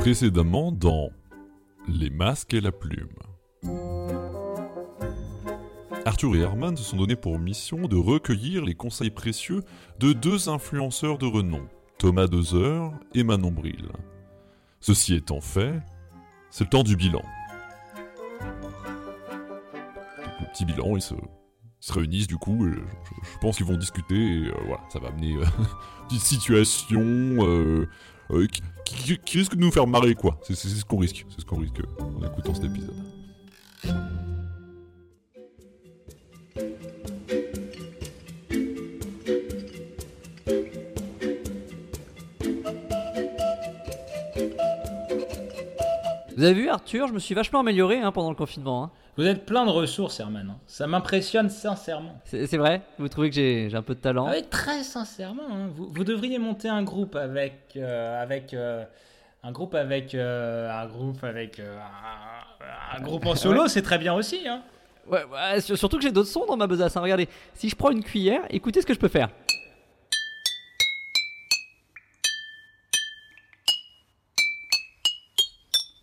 Précédemment dans Les masques et la plume. Arthur et Herman se sont donnés pour mission de recueillir les conseils précieux de deux influenceurs de renom, Thomas Dozer et Manon Bril. Ceci étant fait, c'est le temps du bilan. Le petit bilan, ils se, réunissent du coup, et je, pense qu'ils vont discuter, et euh, voilà, ça va amener euh, petite situation euh, qui, qui- risque de nous faire marrer, quoi. C'est ce qu'on risque, c'est ce qu'on risque euh, en écoutant cet épisode. Vous avez vu Arthur, je me suis vachement amélioré hein, pendant le confinement. hein. Vous êtes plein de ressources, Herman. hein. Ça m'impressionne sincèrement. C'est vrai? Vous trouvez que j'ai un peu de talent? Ah oui, très sincèrement. hein. Vous, vous devriez monter un groupe avec, euh, avec euh, un groupe avec euh, un groupe avec un, un groupe en solo, c'est très bien aussi. Ouais, ouais, sur- surtout que j'ai d'autres sons dans ma besace. Regardez, si je prends une cuillère, écoutez ce que je peux faire.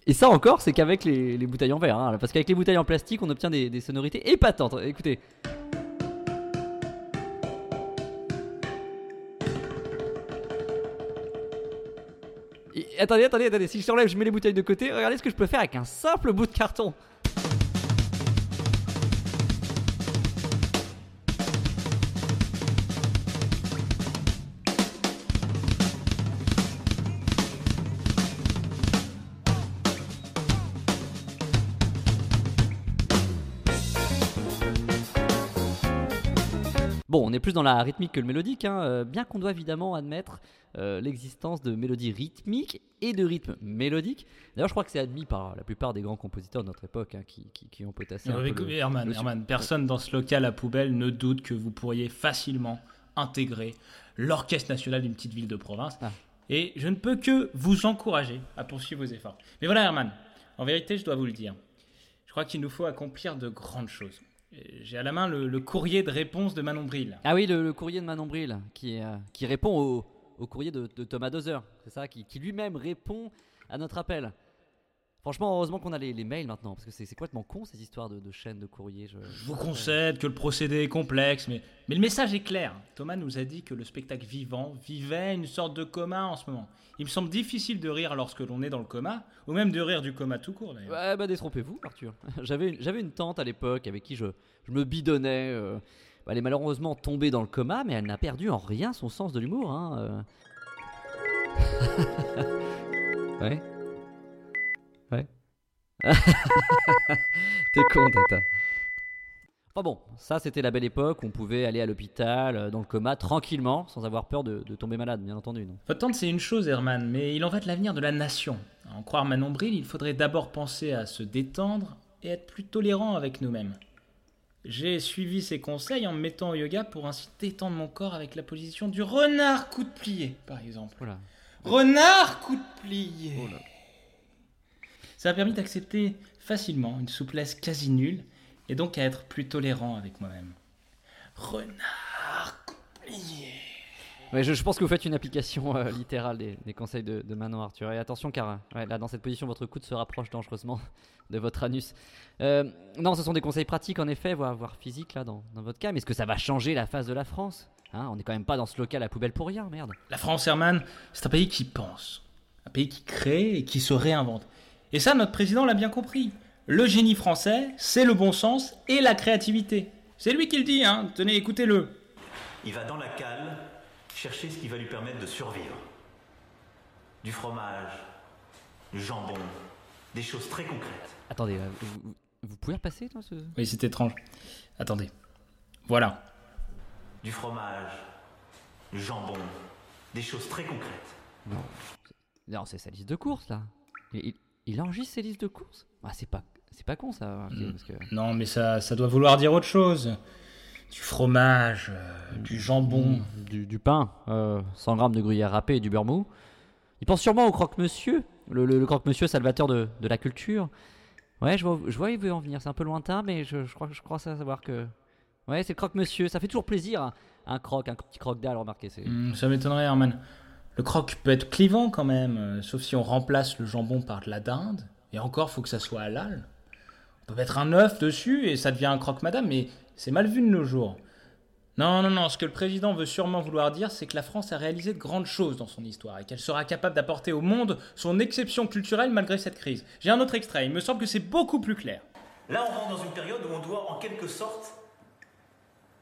Et ça encore, c'est qu'avec les, les bouteilles en verre. hein, parce qu'avec les bouteilles en plastique, on obtient des, sonorités épatantes. Écoutez. Attendez, attendez, attendez. Si je t'enlève, je mets les bouteilles de côté. Regardez ce que je peux faire avec un simple bout de carton. Bon, on est plus dans la rythmique que le mélodique, hein, euh, bien qu'on doit évidemment admettre euh, l'existence de mélodies rythmiques et de rythmes mélodiques. D'ailleurs, je crois que c'est admis par la plupart des grands compositeurs de notre époque hein, qui, qui- qui ont potassé un Non, mais peu le- Herman, le- Herman, personne dans ce local à poubelle ne doute que vous pourriez facilement intégrer l'orchestre national d'une petite ville de province. Ah. Et je ne peux que vous encourager à poursuivre vos efforts. Mais voilà, Herman, en vérité, je dois vous le dire. Je crois qu'il nous faut accomplir de grandes choses. J'ai à la main le, courrier de réponse de Manon Bril. Ah oui, le, courrier de Manon Bril, qui, euh, répond au, courrier de, Thomas Dozer, c'est ça, qui lui-même répond à notre appel. Franchement, heureusement qu'on a les, les mails maintenant, parce que c'est complètement con ces histoires de, de chaînes de courrier. Je, Je vous concède que le procédé est complexe, mais, mais le message est clair. Thomas nous a dit que le spectacle vivant vivait une sorte de coma en ce moment. Il me semble difficile de rire lorsque l'on est dans le coma, ou même de rire du coma tout court d'ailleurs. Ouais, bah détrompez-vous, Arthur. J'avais une, tante à l'époque avec qui je, je me bidonnais. euh. Bah, elle est malheureusement tombée dans le coma, mais elle n'a perdu en rien son sens de l'humour. Hein. euh. Ouais. T'es con, tata. Enfin bon, ça c'était la belle époque où on pouvait aller à l'hôpital euh, dans le coma tranquillement, sans avoir peur de, de tomber malade, bien entendu. Non? Votre tante, c'est une chose, Herman, mais il en va de l'avenir de la nation. À en croire Manon Bril, il faudrait d'abord penser à se détendre et être plus tolérant avec nous-mêmes. J'ai suivi ses conseils en me mettant au yoga pour ainsi détendre mon corps avec la position du renard coup de plié, par exemple. Voilà. Renard coup de plié. Oh là. Ça m'a permis d'accepter facilement une souplesse quasi nulle et donc à être plus tolérant avec moi-même. Renard coup de plié. Ouais, je, je pense que vous faites une application euh, littérale des, des conseils de, de Manon Arthur. Et attention, car ouais, là, dans cette position, votre coude se rapproche dangereusement de votre anus. Euh, non, ce sont des conseils pratiques, en effet, voire, voire physiques, là, dans, dans votre cas. Mais est-ce que ça va changer la face de la France? Hein, On n'est quand même pas dans ce local à poubelle pour rien, merde. La France, Herman, c'est un pays qui pense, un pays qui crée et qui se réinvente. Et ça, notre président l'a bien compris. Le génie français, c'est le bon sens et la créativité. C'est lui qui le dit, hein. Tenez, écoutez-le. Il va dans la cale chercher ce qui va lui permettre de survivre. Du fromage, du jambon, des choses très concrètes. Attendez, euh, vous, pouvez repasser, toi, ce... Oui, c'est étrange. Attendez. Voilà. Du fromage, du jambon, des choses très concrètes. Non, non c'est sa liste de courses, là. Il, il- il enregistre ses listes de courses? Ah, c'est pas, c'est pas con, ça. ok, Mm. parce que... Non, mais ça, ça doit vouloir dire autre chose. Du fromage, euh, du jambon. Du, du pain, euh, 100 grammes de gruyère râpée et du beurre mou. Il pense sûrement au croque-monsieur, le, le- le croque-monsieur salvateur de, de la culture. Ouais, je vois, je vois il veut en venir. C'est un peu lointain, mais je, je crois, je crois savoir que. Ouais, c'est le croque-monsieur. Ça fait toujours plaisir, un, un croque, un petit croque-dalle, remarquez. Hmm, ça m'étonnerait, Herman. Le croque peut être clivant quand même, euh, sauf si on remplace le jambon par de la dinde. Et encore, faut que ça soit halal. On peut mettre un œuf dessus et ça devient un croque madame, mais c'est mal vu de nos jours. Non, non, non, ce que le président veut sûrement vouloir dire, c'est que la France a réalisé de grandes choses dans son histoire et qu'elle sera capable d'apporter au monde son exception culturelle malgré cette crise. J'ai un autre extrait, il me semble que c'est beaucoup plus clair. Là, on rentre dans une période où on doit, en quelque sorte,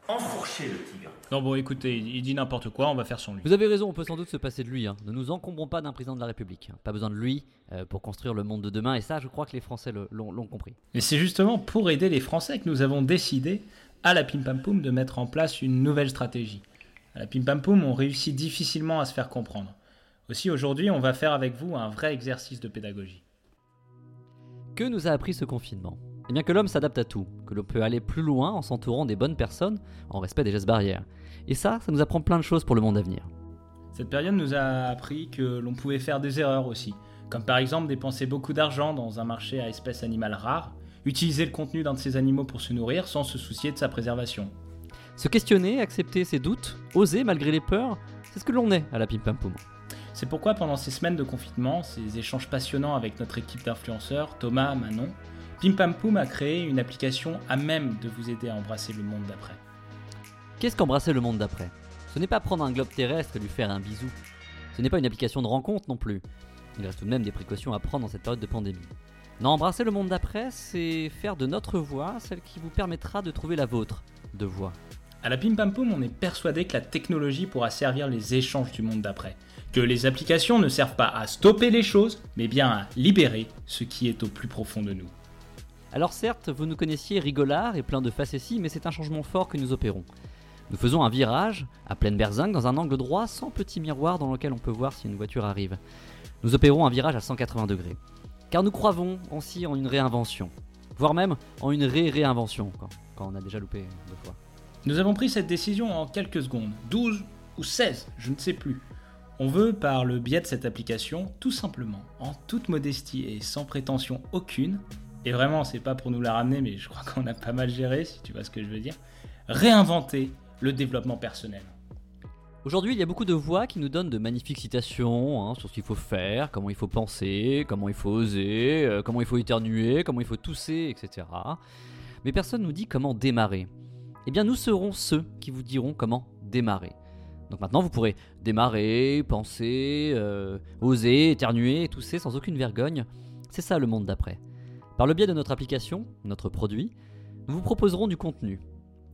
enfourcher le tigre. Non, bon, écoutez, il dit n'importe quoi, on va faire son lui. Vous avez raison, on peut sans doute se passer de lui. hein. Ne nous encombrons pas d'un président de la République. hein. Pas besoin de lui euh, pour construire le monde de demain, et ça, je crois que les Français le- l'ont l'ont compris. Et c'est justement pour aider les Français que nous avons décidé, à la Pim Pam Poum, de mettre en place une nouvelle stratégie. À la Pim Pam Poum, on réussit difficilement à se faire comprendre. Aussi, aujourd'hui, on va faire avec vous un vrai exercice de pédagogie. Que nous a appris ce confinement? Eh bien que l'homme s'adapte à tout, que l'on peut aller plus loin en s'entourant des bonnes personnes, en respect des gestes barrières. Et ça, ça nous apprend plein de choses pour le monde à venir. Cette période nous a appris que l'on pouvait faire des erreurs aussi, comme par exemple dépenser beaucoup d'argent dans un marché à espèces animales rares, utiliser le contenu d'un de ces animaux pour se nourrir sans se soucier de sa préservation. Se questionner, accepter ses doutes, oser malgré les peurs, c'est ce que l'on est à la Pim Pam Poum. C'est pourquoi pendant ces semaines de confinement, ces échanges passionnants avec notre équipe d'influenceurs, Thomas, Manon, Pim Pam Poum a créé une application à même de vous aider à embrasser le monde d'après. Qu'est-ce qu'embrasser le monde d'après? Ce n'est pas prendre un globe terrestre et lui faire un bisou. Ce n'est pas une application de rencontre non plus. Il reste tout de même des précautions à prendre dans cette période de pandémie. Non, embrasser le monde d'après, c'est faire de notre voix celle qui vous permettra de trouver la vôtre de voix. À la Pim Pam Poum, on est persuadé que la technologie pourra servir les échanges du monde d'après. Que les applications ne servent pas à stopper les choses, mais bien à libérer ce qui est au plus profond de nous. Alors certes, vous nous connaissiez rigolard et plein de facéties, mais c'est un changement fort que nous opérons. Nous faisons un virage à pleine berzingue dans un angle droit sans petit miroir dans lequel on peut voir si une voiture arrive. Nous opérons un virage à 180 degrés. Car nous croyons aussi en une réinvention. Voire même en une ré-réinvention, quand, quand on a déjà loupé deux fois. Nous avons pris cette décision en quelques secondes, 12 ou 16, je ne sais plus. On veut, par le biais de cette application, tout simplement, en toute modestie et sans prétention aucune, et vraiment c'est pas pour nous la ramener, mais je crois qu'on a pas mal géré, si tu vois ce que je veux dire, réinventer le développement personnel. Aujourd'hui, il y a beaucoup de voix qui nous donnent de magnifiques citations hein, sur ce qu'il faut faire, comment il faut penser, comment il faut oser, euh, comment il faut éternuer, comment il faut tousser, etc. Mais personne nous dit comment démarrer. Eh bien, nous serons ceux qui vous diront comment démarrer. Donc maintenant, vous pourrez démarrer, penser, euh, oser, éternuer, tousser sans aucune vergogne. C'est ça le monde d'après. Par le biais de notre application, notre produit, nous vous proposerons du contenu.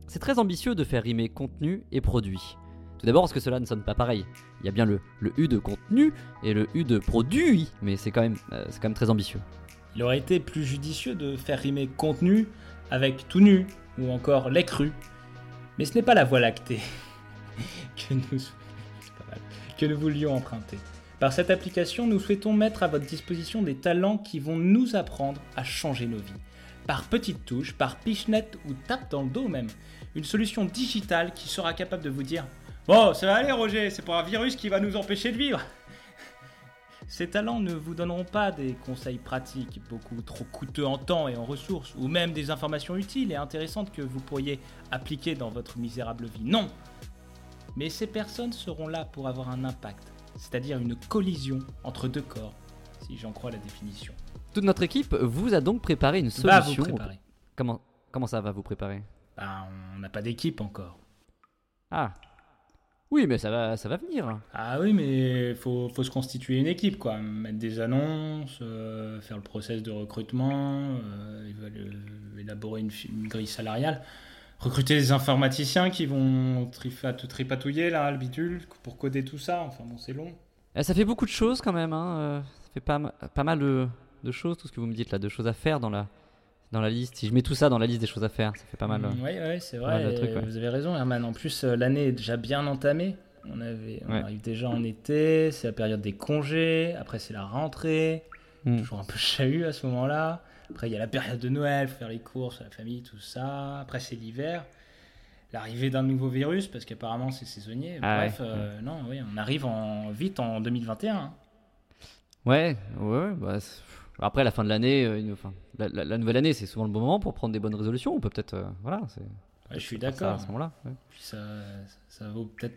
C'est très ambitieux de faire rimer contenu et produit. Tout d'abord parce que cela ne sonne pas pareil. Il y a bien le, le U de contenu et le U de produit, mais c'est quand, même, euh, très ambitieux. Il aurait été plus judicieux de faire rimer contenu avec tout nu, ou encore lait. Mais ce n'est pas la voie lactée que nous voulions emprunter. Par cette application, nous souhaitons mettre à votre disposition des talents qui vont nous apprendre à changer nos vies. Par petites touches, par pichenette ou tape dans le dos même. Une solution digitale qui sera capable de vous dire Bon, ça va aller Roger, c'est pas un virus qui va nous empêcher de vivre. Ces talents ne vous donneront pas des conseils pratiques beaucoup trop coûteux en temps et en ressources, ou même des informations utiles et intéressantes que vous pourriez appliquer dans votre misérable vie. Non Mais ces personnes seront là pour avoir un impact, c'est-à-dire une collision entre deux corps, si j'en crois la définition. Toute notre équipe vous a donc préparé une Va vous solution. préparer. Comment, comment ça va vous préparer? Bah, on n'a pas d'équipe encore. Ah. Oui, mais ça va, ça va venir. Ah oui, mais faut, faut se constituer une équipe, quoi. Mettre des annonces, euh, faire le process de recrutement, euh, élaborer une grille salariale, recruter des informaticiens qui vont trifa- te tripatouiller, là, le bidule, pour coder tout ça. Enfin bon, c'est long. Eh, ça fait beaucoup de choses quand même. Hein. euh, Ça fait pas, ma- pas mal de, de choses, tout ce que vous me dites là, de choses à faire dans la, dans la liste. Si je mets tout ça dans la liste des choses à faire, ça fait pas mal. euh. Oui, ouais, c'est vrai. trucs, ouais. Vous avez raison, Herman. En plus, euh, l'année est déjà bien entamée. On, avait, on Ouais. arrive déjà en été, c'est la période des congés, après c'est la rentrée. Hmm. toujours un peu chahut à ce moment-là. Après, il y a la période de Noël, faut faire les courses, la famille, tout ça. Après, c'est l'hiver. L'arrivée d'un nouveau virus, parce qu'apparemment, c'est saisonnier. Ah Bref, ouais, euh, non, oui, on arrive en, vite en 2021. hein. Ouais, ouais, bah, après la fin de l'année, euh, enfin, la, la- la nouvelle année, c'est souvent le bon moment pour prendre des bonnes résolutions. On peut peut-être, euh, voilà, c'est- Ouais, je suis d'accord. à ce moment-là. ouais. Ça, ça vaut peut-être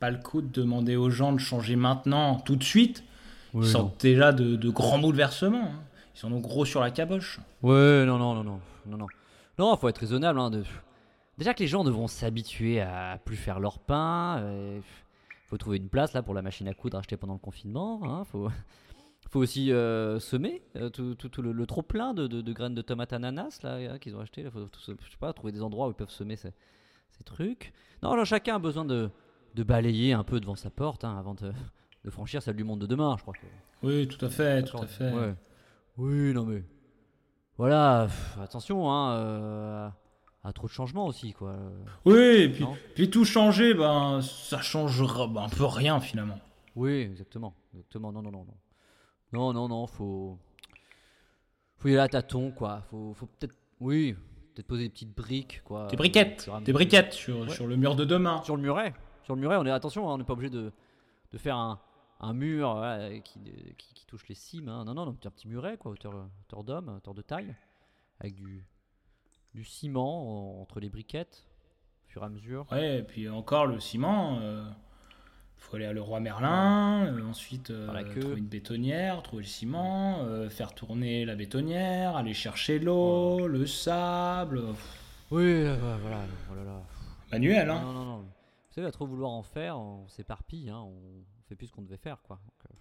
Pas le coup de demander aux gens de changer maintenant, tout de suite. Non. sortent déjà de, de grands bouleversements. hein. Ils sont donc gros sur la caboche. Ouais, non, non, non, non, non, non. Non, faut être raisonnable. Hein, de... Déjà que les gens devront s'habituer à plus faire leur pain. euh, faut trouver une place là pour la machine à coudre achetée pendant le confinement. Hein, faut... faut aussi euh, semer euh, tout, tout- tout le, le trop plein de, de- de graines de tomates ananas là hein, qu'ils ont acheté. Là, faut tout se- je sais pas, trouver des endroits où ils peuvent semer ces, ces trucs. Non, chacun a besoin de, de balayer un peu devant sa porte hein, avant de, de franchir celle du monde de demain, je crois. Que... Oui, tout à fait, tout à fait. Ouais. Oui, non mais. Voilà, pff, attention, hein, euh, à trop de changements aussi, quoi. Oui, et puis, puis tout changer, ben, ça changera ben, un peu rien finalement. Oui, exactement, exactement, non, non, non, non. Non, non, non, faut. Faut y aller à tâtons, quoi. Faut, faut peut-être. Oui, peut-être poser des petites briques, quoi. Des briquettes, des briquettes sur, Ouais. sur le mur de demain. Sur le muret. Sur le muret, on est. Attention, hein, on n'est pas obligé de, de faire un, un mur voilà, qui, qui, qui touche les cimes. hein. Non, non, non, un petit muret, quoi, hauteur, hauteur d'homme, hauteur de taille. Avec du, du ciment en- entre les briquettes, au fur et à mesure. Ouais, et puis encore le ciment. euh, faut aller à Leroy Merlin, euh, ensuite euh, trouver une bétonnière, trouver le ciment, euh, faire tourner la bétonnière, aller chercher l'eau, le sable. Oui, voilà, voilà, oh. Manuel, hein. Non, non, non. Vous savez, à trop vouloir en faire, on s'éparpille, hein, on fait plus ce qu'on devait faire, quoi. Donc, euh,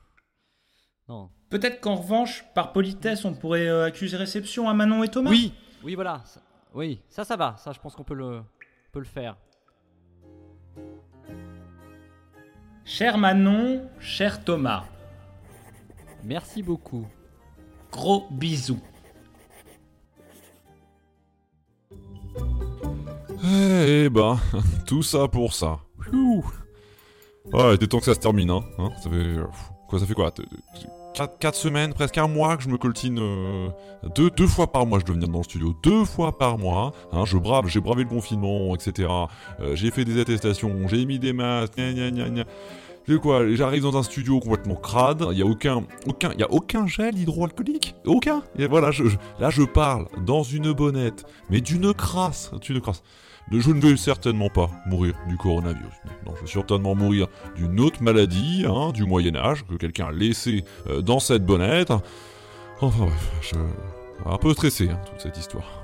non. Peut-être qu'en revanche, par politesse, on pourrait euh, accuser réception à Manon et Thomas. Oui, oui, voilà. ça- oui, ça, ça va. Ça, je pense qu'on peut le, peut le faire. Cher Manon, cher Thomas, Merci beaucoup. gros bisous. Eh ben, tout ça pour ça. Pfiou. Ouais, il était temps que ça se termine, hein. Hein, ça fait... euh, Quoi, ça fait quoi? 4, semaines, presque un mois que je me coltine euh, deux, deux fois par mois, je dois venir dans le studio, deux fois par mois, hein, je brave, j'ai bravé le confinement, etc. Euh, j'ai fait des attestations, j'ai mis des masques, gna gna gna. C'est quoi J'arrive dans un studio complètement crade. Il y a aucun, aucun, il aucun gel hydroalcoolique, aucun? Voilà, là je parle dans une bonnette, mais d'une crasse, d'une crasse. Je ne vais certainement pas mourir du coronavirus. Non, je vais certainement mourir d'une autre maladie, hein, du Moyen Âge que quelqu'un a laissé euh, dans cette bonnette. Enfin bref, je un peu stressé hein, toute cette histoire.